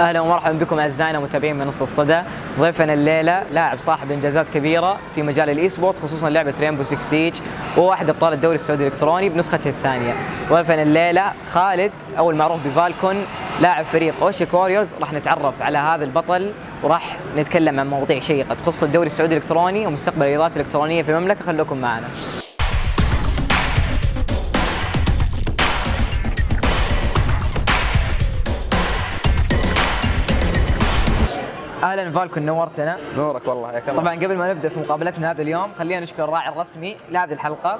أهلا ومرحبا بكم أعزائنا متابعين من نص الصدى. ضيفنا الليلة لاعب صاحب إنجازات كبيرة في مجال ال e-sport خصوصا لعبة Rainbow 6 Siege وهو احد أبطال الدوري السعودي الإلكتروني بنسخته الثانية. ضيفنا الليلة خالد أو المعروف ب Falcon لاعب فريق Oshtekk Warriors راح نتعرف على هذا البطل وراح نتكلم عن مواضيع شيقه تخص الدوري السعودي الإلكتروني ومستقبل الرياضات الإلكترونية في المملكة. خلوكم معنا. أهلا Falcon نورتنا. نورك والله يا كرم. طبعا قبل ما نبدأ في مقابلتنا هذا اليوم خلينا نشكر الراعي الرسمي لهذه الحلقة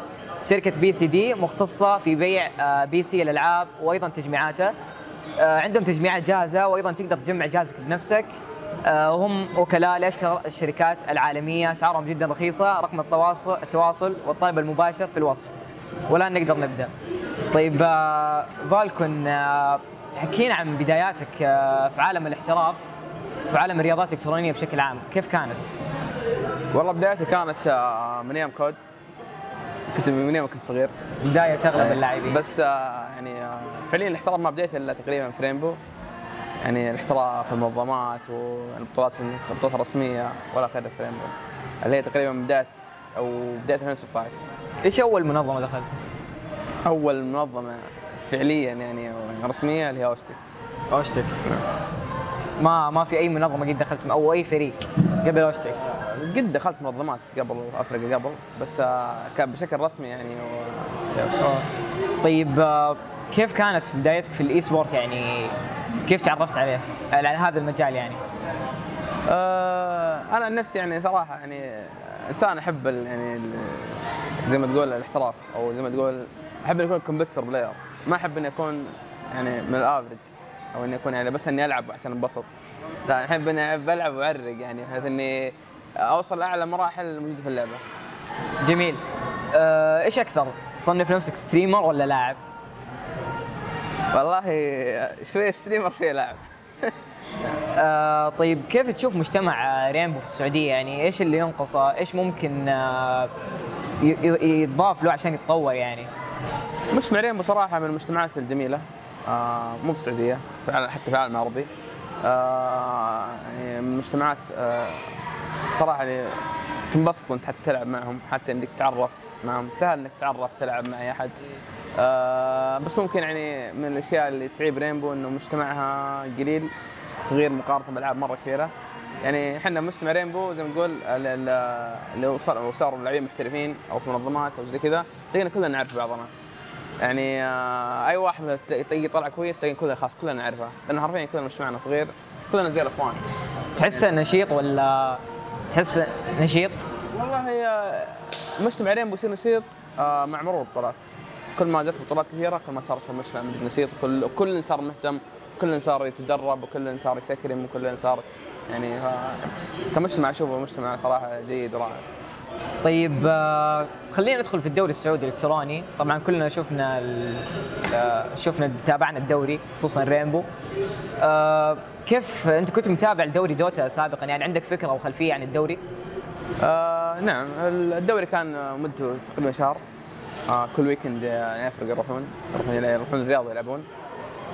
شركة PCD مختصة في بيع آه، PC الألعاب وأيضا تجميعاته. آه، عندهم تجميعات جاهزة وأيضا تقدر تجمع جهازك بنفسك. آه، وهم وكلاء لاشهر الشركات العالمية أسعارهم جدا رخيصة رقم التواصل التواصل والطلب المباشر في الوصف. والآن نقدر نبدأ. طيب آه، Falcon آه، حكينا عن بداياتك آه، في عالم الاحتراف. في عالم الرياضات الإلكترونية بشكل عام كيف كانت؟ والله بدايتي كانت آه، من أيام كود. كنت من أيام كنت صغير. بداية اغلب اللاعبين. بس آه، يعني آه، فعليا الاحتراف ما بديت إلا تقريبا في رينبو. يعني الاحتراف في المنظمات والبطولات البطولات الرسمية ولا خير في رينبو. اللي هي تقريبا بداية أو بداية 2016 إيش أول منظمة دخلت؟ أول منظمة فعليا يعني رسمية اللي هي اوستي Oshtekk ما ما في أي منظمة قد دخلت أو أي فريق قبل Oshtekk قد دخلت منظمات قبل أفريقيا قبل بس آه، كان بشكل رسمي يعني. و- في. طيب آه، كيف كانت بدايتك في ال e-sport يعني؟ كيف تعرفت عليه؟ على هذا المجال يعني؟ آه، أنا عن نفسي يعني صراحة يعني إنسان أحب يعني زي ما تقول الاحتراف أو زي ما تقول أحب اني اكون competitor player ما أحب اني اكون يعني من ال average أو إني أكون يعني بس إني ألعب عشان أنبسط. احب اني ألعب- العب وأعرق يعني بحيث إني أوصل لاعلى مراحل الموجوده في اللعبة. جميل. آه، إيش أكثر؟ تصنف نفسك streamer ولا لاعب؟ والله شوية streamer شوية لاعب. آه، طيب كيف تشوف مجتمع رينبو في السعودية؟ يعني إيش اللي ينقصه؟ إيش ممكن آه، ي- ي- يتضاف له عشان يتطور يعني؟ مجتمع رينبو صراحة من المجتمعات الجميلة. مو في السعودية حتى في العالم العربي آه يعني من المجتمعات آه صراحة يعني تنبسط وانت حتى تلعب معهم حتى انك تتعرف معهم. سهل انك تتعرف تلعب مع أي أحد. آه بس ممكن يعني من الأشياء اللي تعيب رينبو إنه مجتمعها قليل صغير مقارنة بالألعاب مرة كثيره يعني إحنا مجتمع رينبو زي ما ال- اللي صار صاروا لاعبين محترفين أو في منظمات أو زي كذا تلاقينا كلنا نعرف بعضنا. يعني آه، أي واحد تلاقيه طلع كويس تلاقي كلنا خلاص كلنا نعرفه. لأنه حرفيا كلنا مجتمعنا صغير كلنا زي الإخوان. تحسه نشيط ولا تحس نشيط؟ والله هي مجتمع رينبو يصير نشيط آه، مع مرور البطولات. كل ما جت بطولات كثيرة كل ما صار المجتمع مجد نشيط. كل كل صار مهتم كل صار يتدرب وكل صار يسكرم وكل صار يعني كمجتمع اشوفه مجتمع صراحة جيد ورائع. طيب آه، خلينا ندخل في الدوري السعودي الإلكتروني. طبعا كلنا شفنا آه، شفنا تابعنا الدوري خصوصا رينبو. آه، كيف أنت كنت متابع الدوري دوتا سابقا؟ يعني عندك فكرة أو خلفية عن الدوري؟ آه نعم. الدوري كان مدته تقريبا شهر. آه كل ويكند يعني يفرق يروحون. يروحون يروحون الرياض يلعبون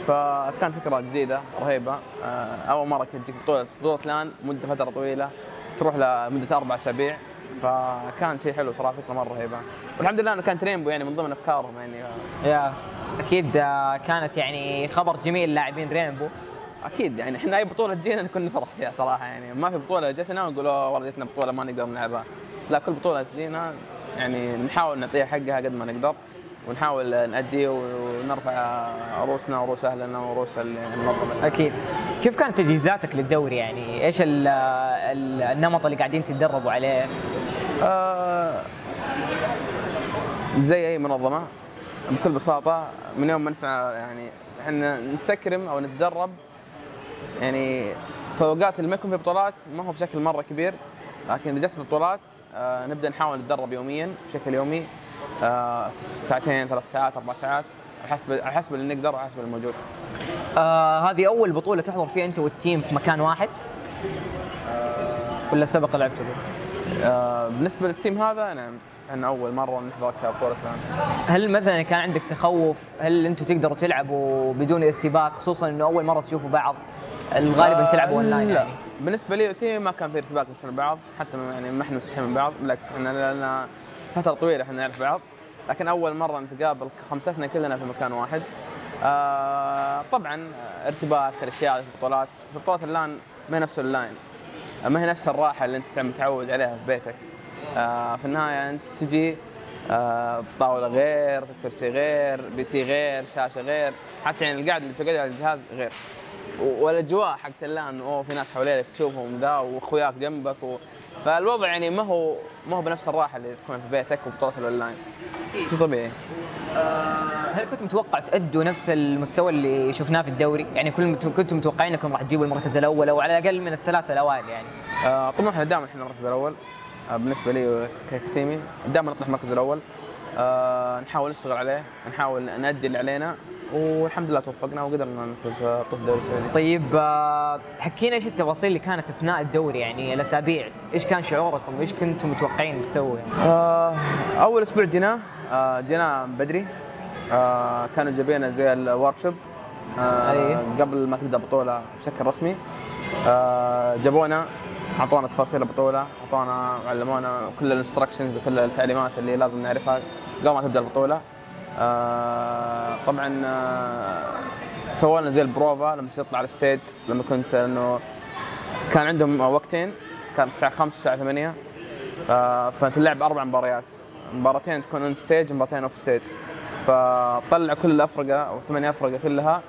فكانت فكرة جديدة رهيبة. آه أول مرة كانت تجيك بطولة بطولة لأن مدة فترة طويلة تروح لمدة أربع أسابيع. فكان شيء حلو صراحة فكره مرة رهيبه والحمد لله إنه كانت رينبو يعني من ضمن أفكارهم يعني. يا. أكيد آه، كانت يعني خبر جميل لاعبين رينبو أكيد يعني إحنا أي بطولة تجينا نكون نفرح فيها صراحة يعني. ما في بطولة جتنا ونقول اوه والله جتنا بطولة ما نقدر نلعبها. لا كل بطولة تجينا يعني نحاول نعطيها حقها قد ما نقدر ونحاول نأدي ونرفع رؤوسنا ورؤوس أهلنا ورؤوس المنظمة. أكيد. كيف كانت تجهيزاتك للدوري يعني؟ إيش ال- ال- النمط اللي قاعدين تتدربوا عليه؟ آه زي أي منظمة بكل بساطة من يوم ما نسمع يعني إحنا نتسكرم أو نتدرب يعني اللي ما يكون في بطولات ما هو بشكل مرة كبير لكن إذا جت بطولات آه نبدأ نحاول نتدرب يوميا بشكل يومي آه ساعتين ثلاث ساعات أربع ساعات على حسب على حسب اللي نقدر وعلى حسب الموجود آه هذه أول بطولة تحضر فيها أنت وال team في مكان واحد ولا سبق لعبتوا؟ آه بالنسبة لل team هذا نعم إحنا أول مرة نحضر كبطولة LAN هل مثلا كان عندك تخوف؟ هل أنتم تقدروا تلعبوا بدون ارتباك؟ خصوصا إنه أول مرة تشوفوا بعض غالبا آه، تلعب اونلاين لا. يعني. بالنسبة لي و team ي ما كان في ارتباك بين بعض حتى يعني ما إحنا مستحيين من بعض بالعكس إحنا لنا فترة طويلة إحنا نعرف بعض. لكن أول مرة نتقابل خمستنا كلنا في مكان واحد. آه طبعا ارتباك الأشياء في البطولات في بطولات ال LAN ما نفس اللاين. ما هي نفس الراحة اللي أنت متعود عليها في بيتك. آه في النهاية أنت تجي آه طاوله غير كرسي غير PC غير شاشة غير حتى يعني القعده اللي بتقعد على الجهاز غير. والاجواء حقت ال LAN أوه في ناس حواليك تشوفهم ذا وأخوياك جنبك و... فالوضع يعني ما هو ما هو بنفس الراحة اللي تكون في بيتك وبطولات الأونلاين. شيء طبيعي. هل كنت متوقع تأدوا نفس المستوى اللي شفناه في الدوري؟ يعني كل كنتم متوقعين انكم راح تجيبوا المركز الأول أو على الأقل من الثلاثة الأوائل يعني. آه طموحنا دائما إحنا المركز الأول آه بالنسبة لي ك team ي دائما نطمح المركز الأول آه نحاول نشتغل عليه نحاول نأدي اللي علينا والحمد لله توفقنا وقدرنا نفوز آه، بطوله الدوري السعودي طيب آه، حكينا إيش التفاصيل اللي كانت أثناء الدوري يعني الأسابيع، إيش كان شعوركم؟ إيش كنتم متوقعين تسووا يعني؟ آه أول أسبوع جينا آه جينا بدري آه كانوا جايبينا زي ال workshop آه. قبل ما تبدأ البطوله بشكل رسمي آه جابونا أعطونا تفاصيل البطولة أعطونا علمونا كل ال instructions وكل التعليمات اللي لازم نعرفها قبل ما تبدأ البطولة. آه طبعا آه سووا لنا زي البروفة لما تطلع على ال stage لما كنت إنه كان عندهم وقتين كان الساعة 5 الساعة 8 آه، فتلعب أربع مباريات. مباراتين تكون on stage مباراتين off stage فطلع كل الأفرقة أو ثمانية أفرقة كلها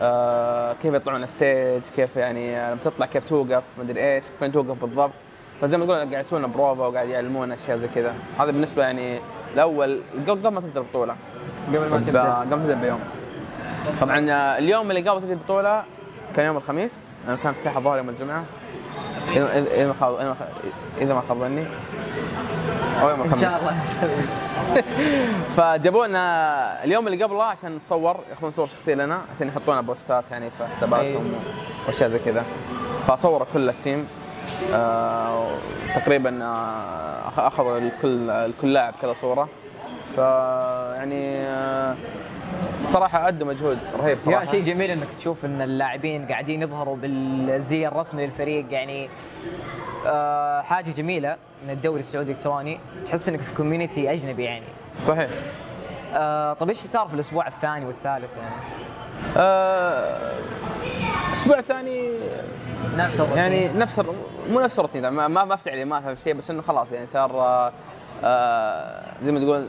آه، كيف يطلعون على ال stage كيف يعني لما تطلع كيف توقف مدري إيش فين توقف بالضبط. فزي ما تقول قاعد يسوون بروفا وقاعد يعلمونا أشياء زي كذا. هذا بالنسبة يعني الأول قبل ما تبدأ البطولة. قبل ما تبدأ. قبل ما تبدأ بيوم. طبعا اليوم اللي قبل تبدأ البطولة كان يوم الخميس. آه، كان افتتاح الظهر يوم الجمعة. اذا ما إذا ما خاب ظني أو يوم إن الخميس. شاء الله. فجابوا لنا اليوم اللي قبله عشان نتصور ياخذون صور شخصية لنا عشان يحطونها بوستات يعني في حساباتهم وأشياء زي كذا. فصوروا كل ال team. تقريبا آه اخذوا الكل الكل لاعب كذا صورة. ف يعني آه صراحة ادوا مجهود رهيب صراحة. هو شيء جميل إنك تشوف إن اللاعبين قاعدين يظهروا بالزي الرسمي للفريق يعني آه حاجة جميلة من الدوري السعودي الالكتروني تحس إنك في community أجنبي يعني. صحيح. آه طيب إيش صار في الأسبوع الثاني والثالث يعني؟ آه، الأسبوع الثاني نفس الروتين. يعني نفس مو نفس الروتين ما ما ما في تعليمات ما في شيء بس إنه خلاص يعني صار آه، آه، زي ما تقول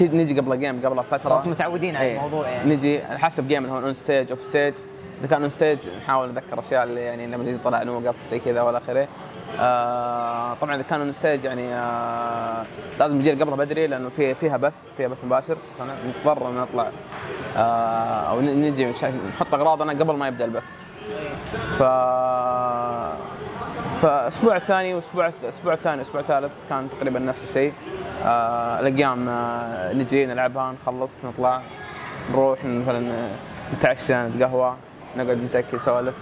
نجي قبل game قبل فترة. خلاص متعودين على إيه. الموضوع يعني. نجي حسب جيم هون on stage off stage إذا كان on stage نحاول نتذكر أشياء اللي يعني لما نجي طلع نوقف زي كذا والى آخره. آه طبعا إذا كان on stage يعني آه لازم نجي قبلها بدري لأنه في فيها بث فيها بث مباشر. فنضطر نطلع آه أو نجي نحط أغراضنا قبل ما يبدأ البث. ف فالاسبوع الثاني والاسبوع الأسبوع الثاني والاسبوع الثالث كان تقريبا نفس الشيء. آه الأيام آه نجي نلعبها نخلص نطلع نروح مثلا نتعشى نتقهوى نقعد نتكي سوالف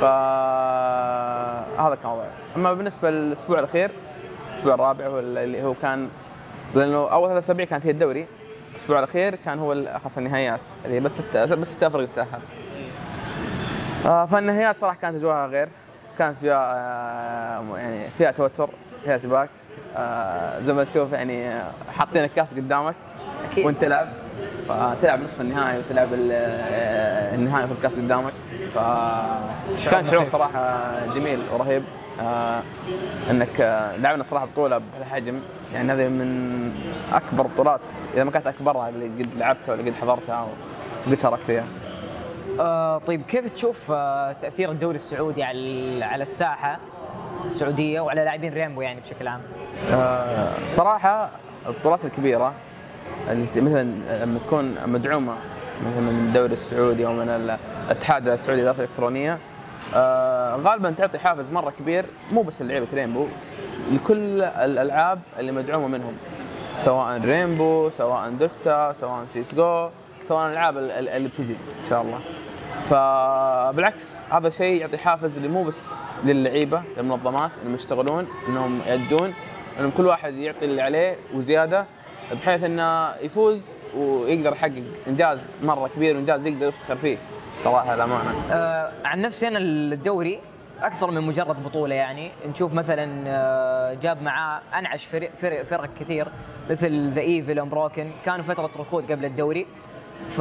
ف هذا كان وضعي أما بالنسبة للأسبوع الأخير الأسبوع الرابع هو اللي هو كان لأنه أول ثلاث أسابيع كانت هي الدوري. الأسبوع الأخير كان هو خاصة النهائيات. اللي بس بس ست تتاهل آه، فالنهائيات صراحة كانت أجواءها غير كانت اجواء آه، يعني فيها توتر فيها ارتباك آه، زي ما تشوف يعني حاطين الكاس قدامك أكيد. وانت تلعب فتلعب نصف النهائي وتلعب ال- النهائي في الكاس قدامك فكان شعور. صراحة جميل ورهيب آه، إنك لعبنا صراحة بطولة بهالحجم يعني هذه من أكبر بطولات إذا ما كانت أكبرها اللي قد لعبتها ولا قد حضرتها وقد شاركت فيها. آه طيب كيف تشوف آه تأثير الدوري السعودي على على الساحة السعودية وعلى لاعبين ريمبو يعني بشكل عام؟ آه، صراحة البطولات الكبيرة اللي مثلا لما تكون مدعومة مثلا من الدوري السعودي أو من ال- الاتحاد السعودي للرياضة الإلكترونية آه، غالبا تعطي حافز مرة كبير مو بس لعيبة رينبو لكل الألعاب اللي مدعومة منهم سواء رينبو سواء دوتا سواء سيس جو سواء الألعاب ال- ال- اللي بتجي إن شاء الله فبالعكس هذا شيء يعطي حافز اللي مو بس للعيبة للمنظمات إنهم يشتغلون إنهم يأدون إنهم كل واحد يعطي اللي عليه وزيادة بحيث إنه يفوز ويقدر يحقق إنجاز مرة كبير وانجاز يقدر يفتخر فيه. صراحة للأمانة. آه عن نفسي أنا الدوري أكثر من مجرد بطولة يعني. نشوف مثلا آه، جاب معاه أنعش فرق فرق, فرق كثير مثل The Evil Unbroken كانوا فترة ركود قبل الدوري. ف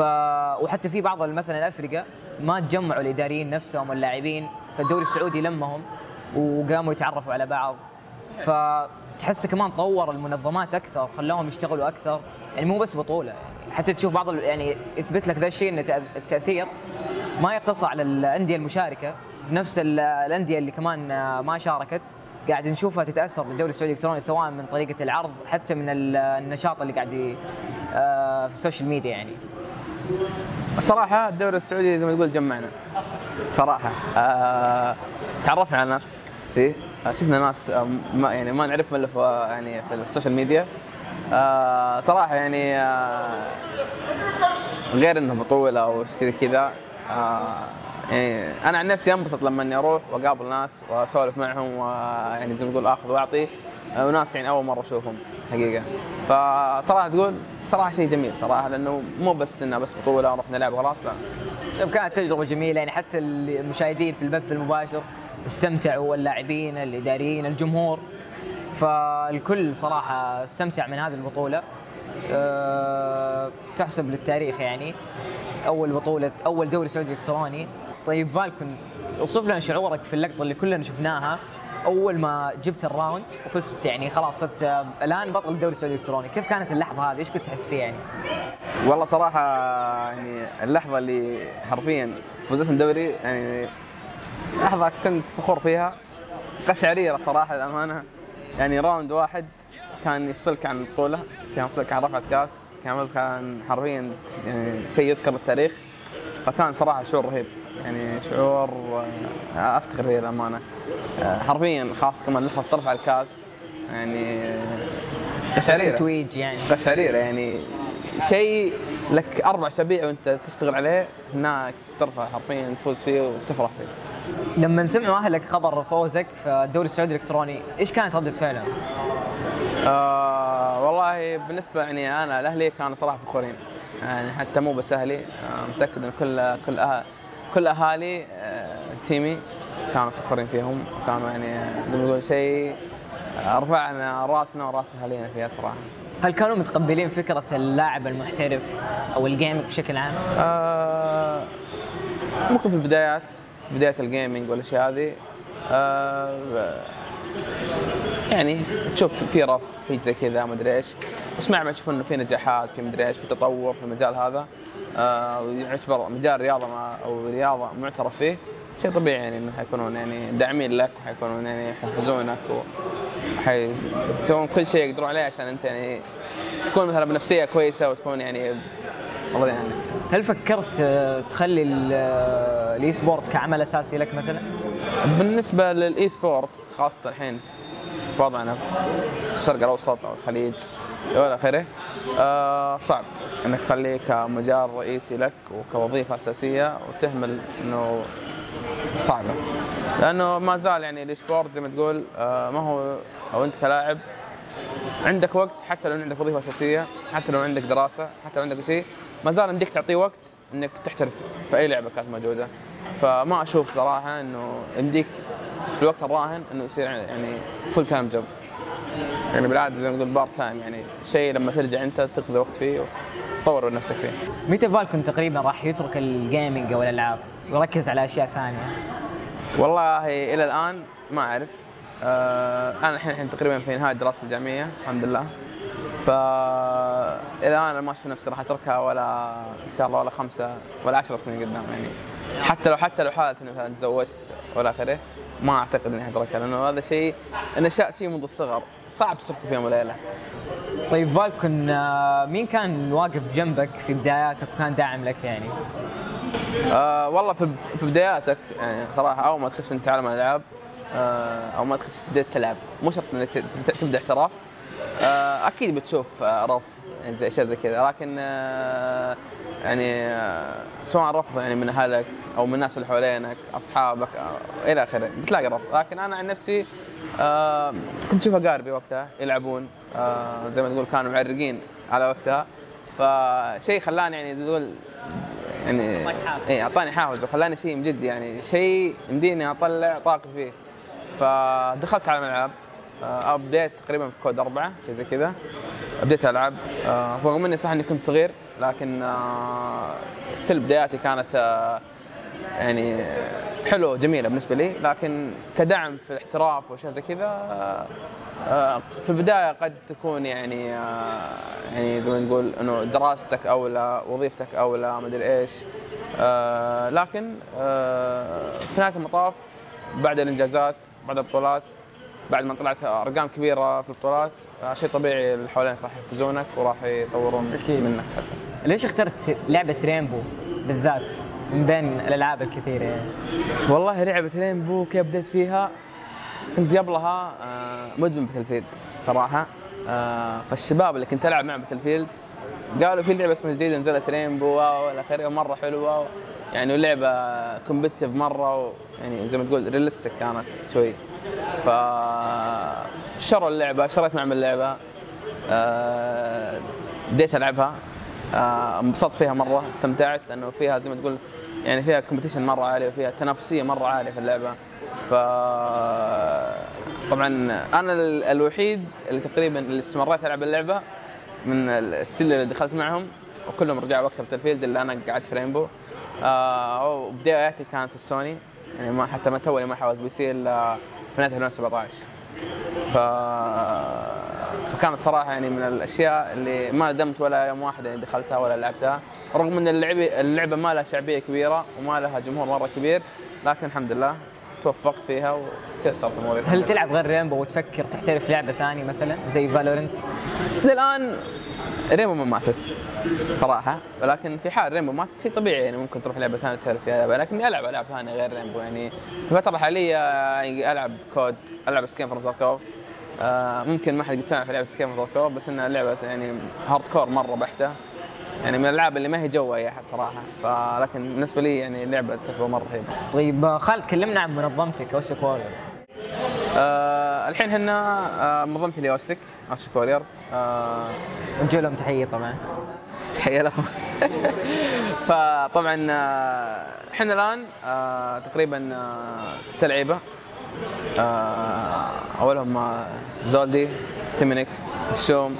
وحتى في بعض مثلا الافرقه ما تجمعوا الإداريين نفسهم واللاعبين فالدوري السعودي لمهم وقاموا يتعرفوا على بعض. فتحس كمان طور المنظمات أكثر خلاهم يشتغلوا أكثر. يعني مو بس بطولة حتى تشوف بعض يعني يثبت لك ذا الشيء ان التأثير. ما يقتصر على الأندية المشاركة نفس ال- الأندية اللي كمان ما شاركت قاعد نشوفها تتأثر بالدوري السعودي الالكتروني سواء من طريقة العرض حتى من ال- النشاط اللي قاعد آه، في السوشيال ميديا يعني. الصراحه الدوري السعودي زي ما تقول جمعنا. صراحة. آه تعرفنا على ناس. فيه آه شفنا ناس آه ما يعني ما نعرفهم إلا في آه، يعني في السوشيال ميديا. آه صراحة يعني آه غير إنه بطولة أو شيء كذا آه يعني أنا عن نفسي أنبسط لما إني أروح وأقابل ناس وأسولف معهم ويعني زي ما تقول آخذ وأعطي. آه، وناس يعني أول مرة أشوفهم حقيقة. فصراحة تقول صراحة شيء جميل صراحة لأنه مو بس انها بس بطولة نروح نلعب خلاص لا. طيب كانت تجربة جميلة يعني حتى المشاهدين في البث المباشر استمتعوا واللاعبين الإداريين الجمهور. فالكل صراحة استمتع من هذه البطولة. أه تحسب للتاريخ يعني. أول بطولة أول دوري سعودي إلكتروني. طيب فالكون اوصف لنا شعورك في اللقطة اللي كلنا شفناها. أول ما جبت الراوند وفزت يعني خلاص صرت آه، الآن بطل الدوري السعودي الإلكتروني. كيف كانت اللحظة هذه؟ إيش كنت تحس فيها يعني؟ والله صراحة يعني اللحظة اللي حرفيا فزت من دوري يعني لحظة كنت فخور فيها. قشعريرة صراحة للأمانة يعني راوند واحد كان يفصلك عن البطولة كان يفصلك عن رفعة كاس كان عن حرفيا يعني شيء يذكر بالتاريخ. فكان صراحة شعور رهيب. يعني شعور آه، أفتخر فيه للأمانة آه، حرفيا خاصة كمان لحظة ترفع الكاس يعني آه، قشعريرة تويج يعني قشعريرة يعني شيء لك أربع أسابيع وأنت تشتغل عليه هناك ترفع حرفيا تفوز فيه وتفرح فيه. لما سمعوا اهلك خبر فوزك في الدوري السعودي الإلكتروني إيش كانت ردة فعلهم؟ آه والله بالنسبة يعني أنا لاهلي كانوا صراحة فخورين يعني حتى مو بس أهلي آه متأكد إن كل كل أه كل أهالي آه تيمي كانوا فخورين فيهم وكانوا يعني زي ما نقول شيء آه، رفعنا راسنا وراس أهالينا فيها صراحة. هل كانوا متقبلين فكرة اللاعب المحترف أو الجيمنج بشكل عام؟ آه ممكن في البدايات بداية الجيمنج والاشياء هذه آه يعني تشوف في رف في زي كذا ما أدري إيش بس مع ما تشوف إنه في نجاحات في مدري إيش في تطور في المجال هذا ويعتبر مجال رياضة ما أو رياضة معترف فيه شيء طبيعي يعني إنه حيكونون يعني داعمين لك وحيكونون يعني يحفزونك وحيسوون كل شيء يقدرون عليه عشان أنت يعني تكون مثلا بنفسية كويسة وتكون يعني الله يعني هل فكرت آه، تخلي ال- آه، ال esport كعمل أساسي لك مثلا؟ بالنسبة لل esport خاصة الحين في وضعنا في الشرق الأوسط أو الخليج والى آخره آه صعب إنك تخليه كمجال رئيسي لك وكوظيفة أساسية وتهمل إنه صعبة. لأنه ما زال يعني ال esport زي ما تقول آه ما هو أو أنت كلاعب عندك وقت حتى لو عندك وظيفة أساسية حتى لو عندك دراسة حتى لو عندك شيء ما زال عندك تعطيه وقت إنك تحترف في أي لعبة كانت موجودة. فما أشوف صراحة إنه يمديك في الوقت الراهن إنه يصير يعني full time job يعني بالعادة زي ما نقول part time يعني شيء لما ترجع أنت تقضي وقت فيه وتطور نفسك فيه. متى فالكون تقريبا راح يترك الجيمنج أو الألعاب ويركز على أشياء ثانية؟ والله إلى الآن ما أعرف. آه أنا الحين الحين تقريبا في نهاية دراسة الجامعية الحمد لله. ف إلى الآن أنا ما أشوف نفسي راح أتركها ولا إن شاء الله ولا خمسة ولا عشر سنين قدام يعني. حتى لو حتى لو حالة اني مثلا تزوجت ولا اخره ما أعتقد إني حتركها لأنه هذا شيء نشات فيه منذ الصغر. صعب تتركه في يوم وليلة. طيب فالكون آه، مين كان واقف جنبك في بداياتك وكان داعم لك يعني؟ آه والله في في بداياتك يعني صراحة أول ما تخش انت عالم الالعاب آه أو ما تخش بديت تلعب. مو شرط إنك تبدأ احتراف آه أكيد بتشوف آه رفض زي أشياء زي كذا. لكن آه يعني آه سواء رفض يعني من أهلك أو من الناس اللي حوالينك أصحابك آه إلى آخره بتلاقي رفض. لكن أنا عن نفسي كنت أشوف أقاربي وقتها يلعبون زي ما تقول كانوا معرقين على وقتها. فشيء خلاني يعني تقول يعني حافز. اي أعطاني حافز وخلاني شيء من جد يعني شيء يمديني أطلع طاقتي فيه. فدخلت على الالعاب آه، ابديت تقريبا في كود أربعة شيء زي كذا. بديت العب آه، رغم إني صح إني كنت صغير لكن آه، still بداياتي كانت آه، يعني حلوة جميله بالنسبة لي. لكن كدعم في الاحتراف واشياء زي كذا آه، آه، في البداية قد تكون يعني آه، يعني زي ما نقول إنه دراستك اولى وظيفتك اولى ما أدري إيش. آه، لكن آه، في نهاية المطاف بعد الإنجازات بعد البطولات بعد ما طلعت أرقام كبيرة في البطولات آه، شيء طبيعي اللي حوالينك راح يحفزونك وراح يطورون أكيد. منك حتى. ليش اخترت لعبة رينبو بالذات من بين الألعاب الكثيرة يعني؟ والله لعبة رينبو كيف بديت فيها؟ كنت قبلها آه، مدمن باتل صراحة. آه، فالشباب اللي كنت ألعب معهم باتل قالوا في لعبة اسمها جديدة نزلت رينبو واو إلى آخره مرة حلوة يعني اللعبة competitive مرة و يعني زي ما تقول realistic كانت شوي. ف شروا اللعبة شريت معهم اللعبة. آه، بديت ألعبها. آه، انبسطت فيها مرة استمتعت لأنه فيها زي ما تقول يعني فيها competition مرة عالية وفيها تنافسية مرة عالية في اللعبة. ف طبعا أنا ال- الوحيد اللي تقريبا اللي استمريت ألعب اللعبة من الشلة اللي دخلت معهم وكلهم رجعوا وقت باتلفيلد إلا أنا قعدت في رينبو آه وبداياتي كانت في السوني يعني ما حتى ما توني ما حاولت PC إلا في نهايه 2017 ف... فكانت صراحة يعني من الأشياء اللي ما ندمت ولا يوم واحد يعني دخلتها ولا لعبتها. رغم إن اللعبه اللعبة ما لها شعبية كبيرة وما لها جمهور مرة كبير لكن الحمد لله توفقت فيها وتيسرت أموري. هل تلعب غير Rainbow وتفكر تحترف لعبة ثانية مثلا زي Valorant؟ للآن ريمو ما ماتت صراحة ولكن في حال ريمو ماتت شيء طبيعي يعني ممكن تروح لعبة ثانية تعرف فيها لعبه لكني ألعب ألعاب ثانية غير Rainbow يعني في الفترة الحاليه يعني ألعب COD ألعب Escape from Tarkov آه ممكن ما حد قد سمع في لعبة Escape from Tarkov بس إنها لعبة يعني hardcore مرة بحتة. يعني من الألعاب اللي ما هي جو اي أحد صراحة. فلكن بالنسبة لي يعني لعبة تجربة مرة رهيبة. طيب آه، خالد كلمنا عن منظمتك اوستيك Warriors آه الحين هنا آه منظمه اليوستك اوستيك Warriors آه نوجه لهم تحية طبعا. تحية لهم. فطبعا آه، إحنا الآن آه، تقريبا آه، ست لعيبة. آه، أولهم آه، زولدي تيمينكس الشوم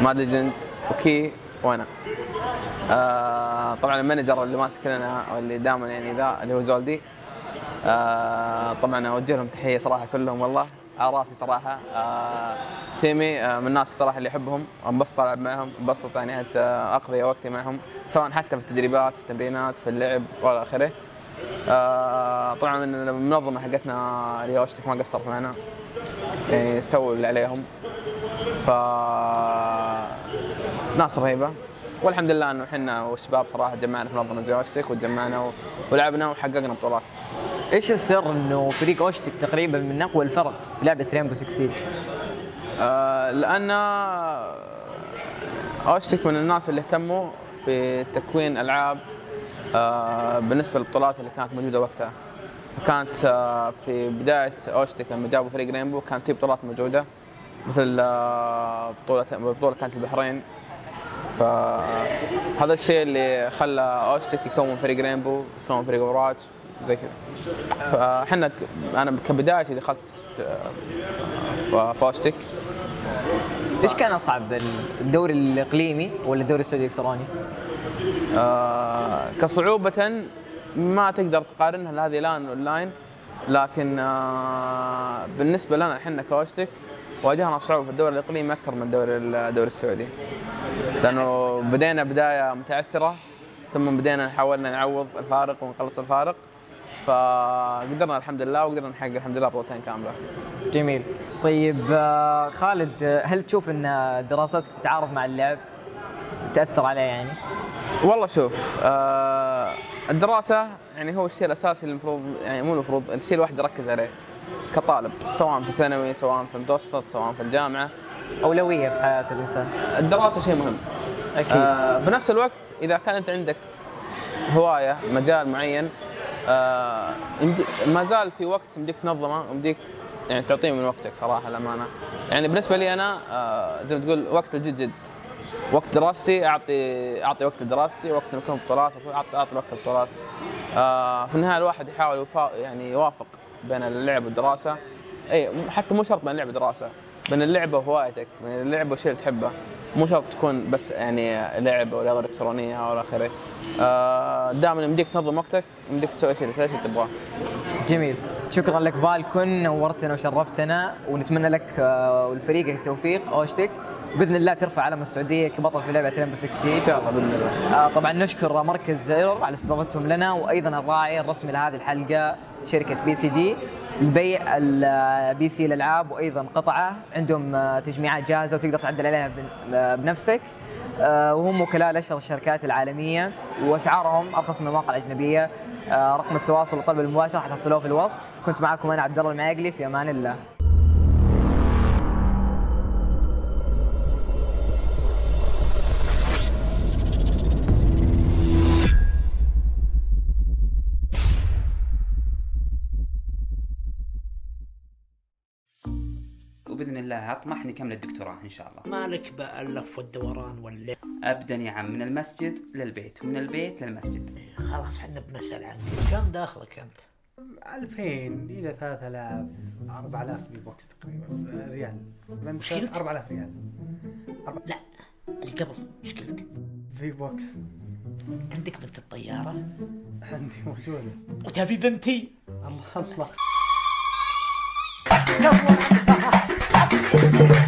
ماد ليجند وكي وأنا. آه، طبعا المانجر اللي ماسك لنا أو اللي دائما يعني ذا اللي هو زولدي. آه، طبعا أوجه لهم تحية صراحة كلهم والله على رأسي صراحة. آه، تيمي آه، من الناس الصراحه اللي احبهم انبسط العب معهم انبسط يعني أقضي وقتي معهم سواء حتى في التدريبات في التمرينات في اللعب والى آخره. آه، طبعا المنظمة حقتنا اللي هي وشتك ما قصرت معنا يعني سووا اللي عليهم. ف ناس رهيبة. والحمد لله انه إحنا والشباب صراحة جمعنا في منظمة زي وشتك وتجمعنا ولعبنا وحققنا بطولات. إيش السر إنه فريق أوشتك تقريبا من أقوى الفرق في لعبة رينبو 6 سيج؟ آه، لأن أوشتك من الناس اللي اهتموا في تكوين ألعاب آه، بالنسبة للبطولات اللي كانت موجودة وقتها. كانت آه، في بداية أوشتك لما جابوا فريق رينبو كانت في بطولات موجودة مثل آه، بطوله بطولة كانت البحرين. فهذا الشيء اللي خلى اوشتك يكون فريق رينبو يكون فريق اوراج زي كذا. فاحنا أنا كبدايتي دخلت في اوشتك إيش كان أصعب الدوري الإقليمي ولا الدوري السعودي الإلكتروني؟ آه، كصعوبة ما تقدر تقارنها لهذه الان اونلاين لكن آه، بالنسبة لنا إحنا كوشتك واجهنا صعوبة في الدوري الإقليمي أكثر من الدوري الدوري السعودي. لأنه بدينا بداية متعثرة ثم بدينا حاولنا نعوض الفارق ونخلص الفارق. فقدرنا الحمد لله وقدرنا نحقق الحمد لله بطولتين كاملة. جميل. طيب آه، خالد آه، هل تشوف إن دراستك التعارف مع اللعب؟ تأثر عليه يعني؟ والله شوف آه الدراسة يعني هو الشيء الأساسي اللي المفروض يعني مو المفروض الشيء الواحد يركز عليه كطالب سواء في ثانوي سواء في المتوسط سواء في الجامعة. أولوية في حياة الإنسان. الدراسة شيء مهم. أكيد. آه بنفس الوقت إذا كان أنت عندك هواية مجال معين آه ما زال في وقت يمديك تنظمه ويمديك يعني تعطيه من وقتك صراحة الأمانة. يعني بالنسبة لي أنا آه زي ما تقول وقت الجد جد. وقت دراستي اعطي أعطي وقت دراستي وقت اكون بطولات اعطي أعطي وقت البطولات. آه في النهاية الواحد يحاول يعني يوافق بين اللعب والدراسة. اي حتى مو شرط بين اللعب والدراسة. بين اللعبة وهوايتك بين اللعبة والشيء اللي تحبه. مو شرط تكون بس يعني لعب أو رياضة إلكترونية أو آخره. آه دائما يمديك تنظم وقتك يمديك تسوي شيء اللي تبغاه. جميل. شكرا لك Falcon نورتنا وشرفتنا ونتمنى لك آه، ولفريقك التوفيق اوشتك بإذن الله ترفع علم السعودية كبطل في لعبة Rainbow 6 إن شاء الله بإذن الله. آه، طبعا نشكر مركز زيرو على استضافتهم لنا وأيضا الراعي الرسمي لهذه الحلقة شركة PCD. لبيع ال PC الالعاب وأيضا قطعة. عندهم آه، تجميعات جاهزة وتقدر تعدل عليها آه، بنفسك. آه، وهم وكلاء لاشهر الشركات العالمية وأسعارهم أرخص من المواقع الأجنبية. آه، رقم التواصل والطلب المباشر حتصلوه في الوصف. كنت معكم أنا عبد الله المعاقلي في أمان الله. اطمح اني اكمل الدكتوراه إن شاء الله. مالك باللف والدوران واللف. ابدا يا عم من المسجد للبيت ومن البيت للمسجد. خلاص حنا بنسأل عنك. كم دخلك أنت؟ 2000 إلى 3000 4000 V-Bucks تقريبا آه، ريال. من مشكلة؟ 4000 ريال. لا اللي قبل مشكلتك. V-Bucks. عندك بنت الطيارة؟ عندي موجودة. وتبي بنتي؟ الله الله. Gracias.